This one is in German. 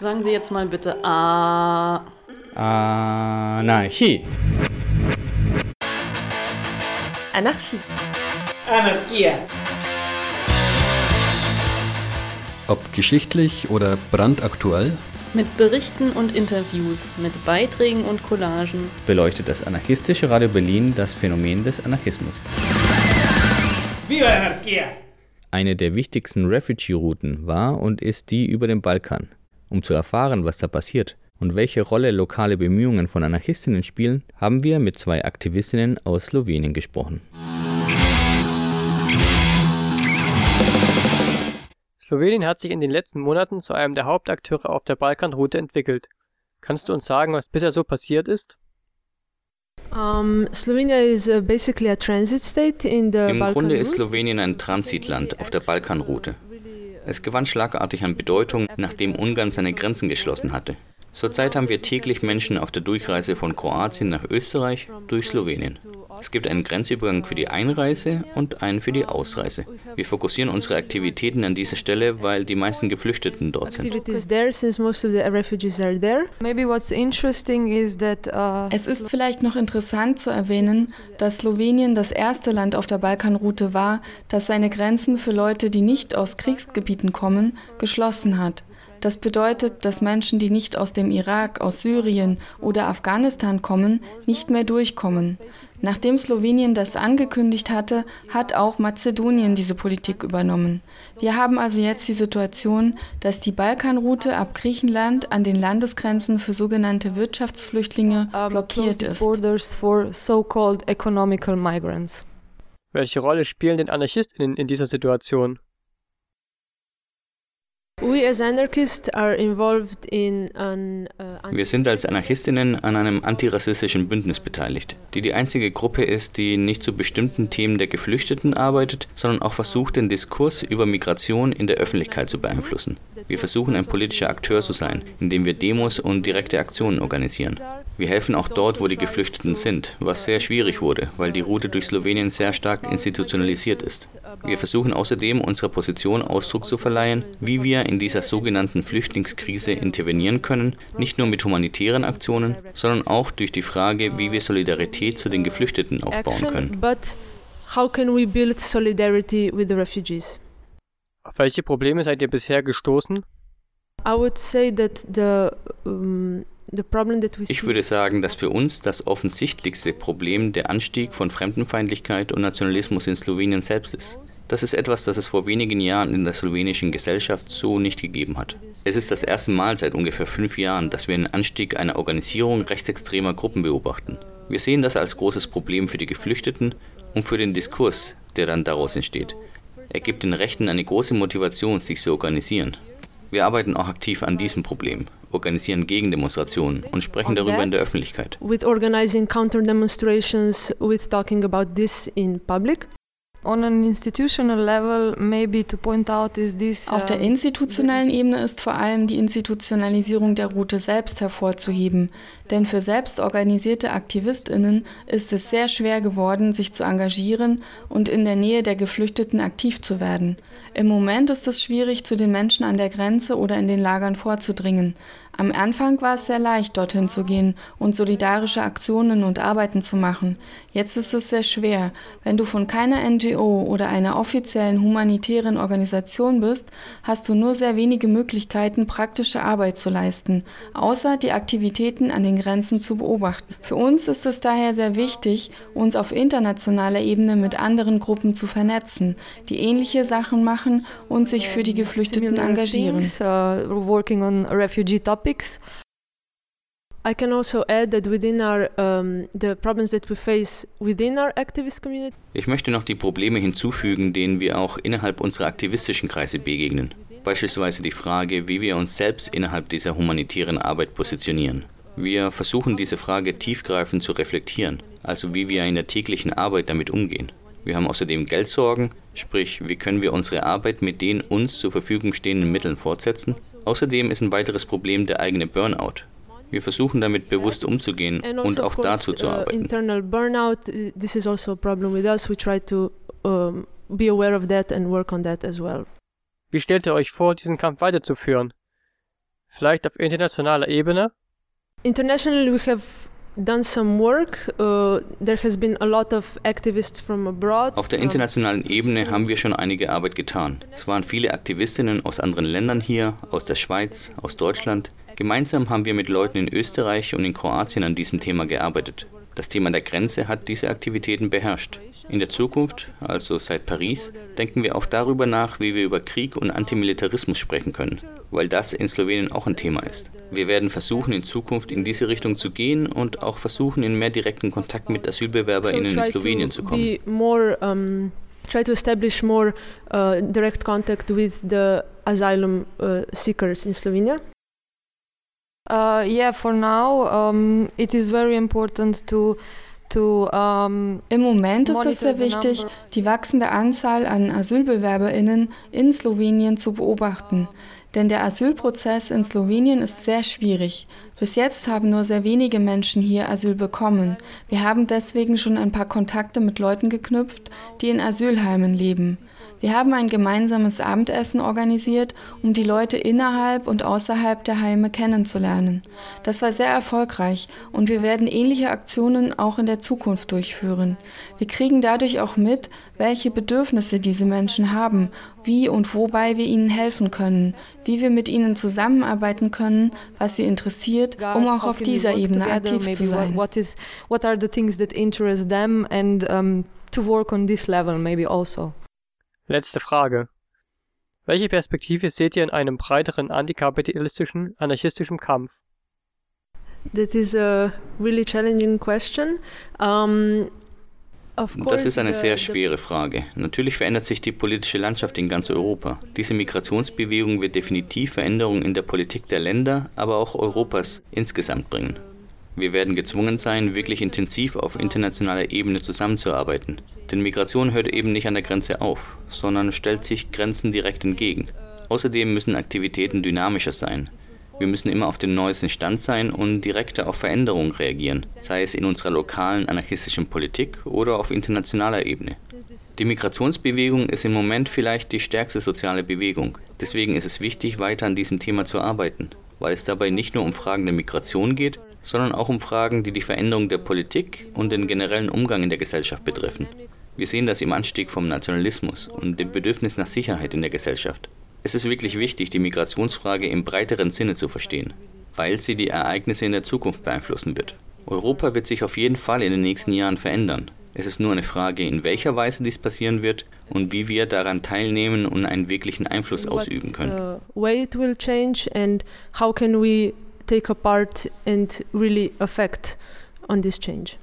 Sagen Sie jetzt mal bitte A. Anarchie. Anarchie. Anarchia. Ob geschichtlich oder brandaktuell, Mit Berichten und Interviews, mit Beiträgen und Collagen. beleuchtet das anarchistische Radio Berlin das Phänomen des Anarchismus. Viva la anarquía. Eine der wichtigsten Refugee-Routen war und ist die über den Balkan. Um zu erfahren, was da passiert und welche Rolle lokale Bemühungen von Anarchistinnen spielen, haben wir mit zwei Aktivistinnen aus Slowenien gesprochen. Slowenien hat sich in den letzten Monaten zu einem der Hauptakteure auf der Balkanroute entwickelt. Kannst du uns sagen, was bisher so passiert ist? Um, Slovenia is basically a transit state in the Im Balkan Grunde ist. Slowenien ein Transitland auf der Balkanroute. Es gewann schlagartig an Bedeutung, nachdem Ungarn seine Grenzen geschlossen hatte. Zurzeit haben wir täglich Menschen auf der Durchreise von Kroatien nach Österreich durch Slowenien. Es gibt einen Grenzübergang für die Einreise und einen für die Ausreise. Wir fokussieren unsere Aktivitäten an dieser Stelle, weil die meisten Geflüchteten dort sind. Uh, Es ist vielleicht noch interessant zu erwähnen, dass Slowenien das erste Land auf der Balkanroute war, das seine Grenzen für Leute, die nicht aus Kriegsgebieten kommen, geschlossen hat. Das bedeutet, dass Menschen, die nicht aus dem Irak, aus Syrien oder Afghanistan kommen, nicht mehr durchkommen. Nachdem Slowenien das angekündigt hatte, hat auch Mazedonien diese Politik übernommen. Wir haben also jetzt die Situation, dass die Balkanroute ab Griechenland an den Landesgrenzen für sogenannte Wirtschaftsflüchtlinge blockiert ist. Welche Rolle spielen denn AnarchistInnen in dieser Situation? We as anarchists are involved in an uh, Wir sind als Anarchistinnen an einem antirassistischen Bündnis beteiligt, die die einzige Gruppe ist, die nicht zu bestimmten Themen der Geflüchteten arbeitet, sondern auch versucht, den Diskurs über Migration in der Öffentlichkeit zu beeinflussen. Wir versuchen, ein politischer Akteur zu sein, indem wir Demos und direkte Aktionen organisieren. Wir helfen auch dort, wo die Geflüchteten sind, was sehr schwierig wurde, weil die Route durch Slowenien sehr stark institutionalisiert ist. Wir versuchen außerdem, unserer Position Ausdruck zu verleihen, wie wir in dieser sogenannten Flüchtlingskrise intervenieren können, nicht nur mit humanitären Aktionen, sondern auch durch die Frage, wie wir Solidarität zu den Geflüchteten aufbauen können. but how can we build solidarity with the refugees? Auf welche Probleme seid ihr bisher gestoßen? I would say that the we Ich würde sagen, dass für uns das offensichtlichste Problem der Anstieg von Fremdenfeindlichkeit und Nationalismus in Slowenien selbst ist. Das ist etwas, das es vor wenigen Jahren in der slowenischen Gesellschaft so nicht gegeben hat. Es ist das erste Mal seit ungefähr fünf Jahren, dass wir einen Anstieg einer Organisierung rechtsextremer Gruppen beobachten. Wir sehen das als großes Problem für die Geflüchteten und für den Diskurs, der dann daraus entsteht. Er gibt den Rechten eine große Motivation, sich zu organisieren. Wir arbeiten auch aktiv an diesem Problem, organisieren Gegendemonstrationen und sprechen darüber in der Öffentlichkeit. with organizing counter demonstrations, with talking about this in public. On an institutional level, maybe to point out is this. Auf der institutionellen Ebene ist vor allem die Institutionalisierung der Route selbst hervorzuheben, denn für selbstorganisierte Aktivistinnen ist es sehr schwer geworden, sich zu engagieren und in der Nähe der Geflüchteten aktiv zu werden. Im Moment ist es schwierig, zu den Menschen an der Grenze oder in den Lagern vorzudringen. Am Anfang war es sehr leicht, dorthin zu gehen und solidarische Aktionen und Arbeiten zu machen. Jetzt ist es sehr schwer. Wenn du von keiner NGO oder einer offiziellen humanitären Organisation bist, hast du nur sehr wenige Möglichkeiten, praktische Arbeit zu leisten, außer die Aktivitäten an den Grenzen zu beobachten. Für uns ist es daher sehr wichtig, uns auf internationaler Ebene mit anderen Gruppen zu vernetzen, die ähnliche Sachen machen und sich für die Geflüchteten engagieren. Topics. I can also add that within our um, the problems that we face within our activist community, Ich möchte noch die Probleme hinzufügen, denen wir auch innerhalb unserer aktivistischen Kreise begegnen. Beispielsweise die Frage, wie wir uns selbst innerhalb dieser humanitären Arbeit positionieren. Wir versuchen diese Frage tiefgreifend zu reflektieren, also wie wir in der täglichen Arbeit damit umgehen. Wir haben außerdem Geldsorgen, sprich, wie können wir unsere Arbeit mit den uns zur Verfügung stehenden Mitteln fortsetzen. Außerdem ist ein weiteres Problem der eigene Burnout. Wir versuchen damit bewusst umzugehen and und also auch dazu zu uh, arbeiten. internal burnout. uh, This is also a problem with us. We try to um, be aware of that and work on that as well. Wie stellt ihr euch vor, diesen Kampf weiterzuführen? Vielleicht auf internationaler Ebene? Internationally, we have done some work. Uh, there has been a lot of activists from abroad. Auf der internationalen Ebene haben wir schon einige Arbeit getan. Es waren viele Aktivistinnen aus anderen Ländern hier, aus der Schweiz, aus Deutschland. Gemeinsam haben wir mit Leuten in Österreich und in Kroatien an diesem Thema gearbeitet. Das Thema der Grenze hat diese Aktivitäten beherrscht. In der Zukunft, also seit Paris, denken wir auch darüber nach, wie wir über Krieg und Antimilitarismus sprechen können, weil das in Slowenien auch ein Thema ist. Wir werden versuchen, in Zukunft in diese Richtung zu gehen und auch versuchen, in mehr direkten Kontakt mit AsylbewerberInnen in Slowenien zu kommen. Try to establish more uh, direct contact with the asylum uh, seekers in Slovenia. Uh, yeah, for now, um, it is very important to Im Moment ist es sehr wichtig, die wachsende Anzahl an Asylbewerberinnen in Slowenien zu beobachten. Denn der Asylprozess in Slowenien ist sehr schwierig. Bis jetzt haben nur sehr wenige Menschen hier Asyl bekommen. Wir haben deswegen schon ein paar Kontakte mit Leuten geknüpft, die in Asylheimen leben. Wir haben ein gemeinsames Abendessen organisiert, um die Leute innerhalb und außerhalb der Heime kennenzulernen. Das war sehr erfolgreich und wir werden ähnliche Aktionen auch in der Zukunft durchführen. Wir kriegen dadurch auch mit, welche Bedürfnisse diese Menschen haben, wie und wobei wir ihnen helfen können, wie wir mit ihnen zusammenarbeiten können, was sie interessiert, um auch auf dieser Ebene aktiv zu sein. What is what are the things that interest them and um, to work on this level maybe also. Letzte Frage. Welche Perspektive seht ihr in einem breiteren antikapitalistischen, anarchistischen Kampf? That is a really challenging question. Um, das ist eine sehr schwere Frage. Natürlich verändert sich die politische Landschaft in ganz Europa. Diese Migrationsbewegung wird definitiv Veränderungen in der Politik der Länder, aber auch Europas insgesamt bringen. Wir werden gezwungen sein, wirklich intensiv auf internationaler Ebene zusammenzuarbeiten. Denn Migration hört eben nicht an der Grenze auf, sondern stellt sich Grenzen direkt entgegen. Außerdem müssen Aktivitäten dynamischer sein. Wir müssen immer auf dem neuesten Stand sein und direkter auf Veränderungen reagieren, sei es in unserer lokalen anarchistischen Politik oder auf internationaler Ebene. Die Migrationsbewegung ist im Moment vielleicht die stärkste soziale Bewegung. Deswegen ist es wichtig, weiter an diesem Thema zu arbeiten, weil es dabei nicht nur um Fragen der Migration geht, sondern auch um Fragen, die die Veränderung der Politik und den generellen Umgang in der Gesellschaft betreffen. Wir sehen das im Anstieg vom Nationalismus und dem Bedürfnis nach Sicherheit in der Gesellschaft. Es ist wirklich wichtig, die Migrationsfrage im breiteren Sinne zu verstehen, weil sie die Ereignisse in der Zukunft beeinflussen wird. Europa wird sich auf jeden Fall in den nächsten Jahren verändern. Es ist nur eine Frage, in welcher Weise dies passieren wird und wie wir daran teilnehmen und einen wirklichen Einfluss ausüben können. Way it will change and how can we take a part and really affect on this change.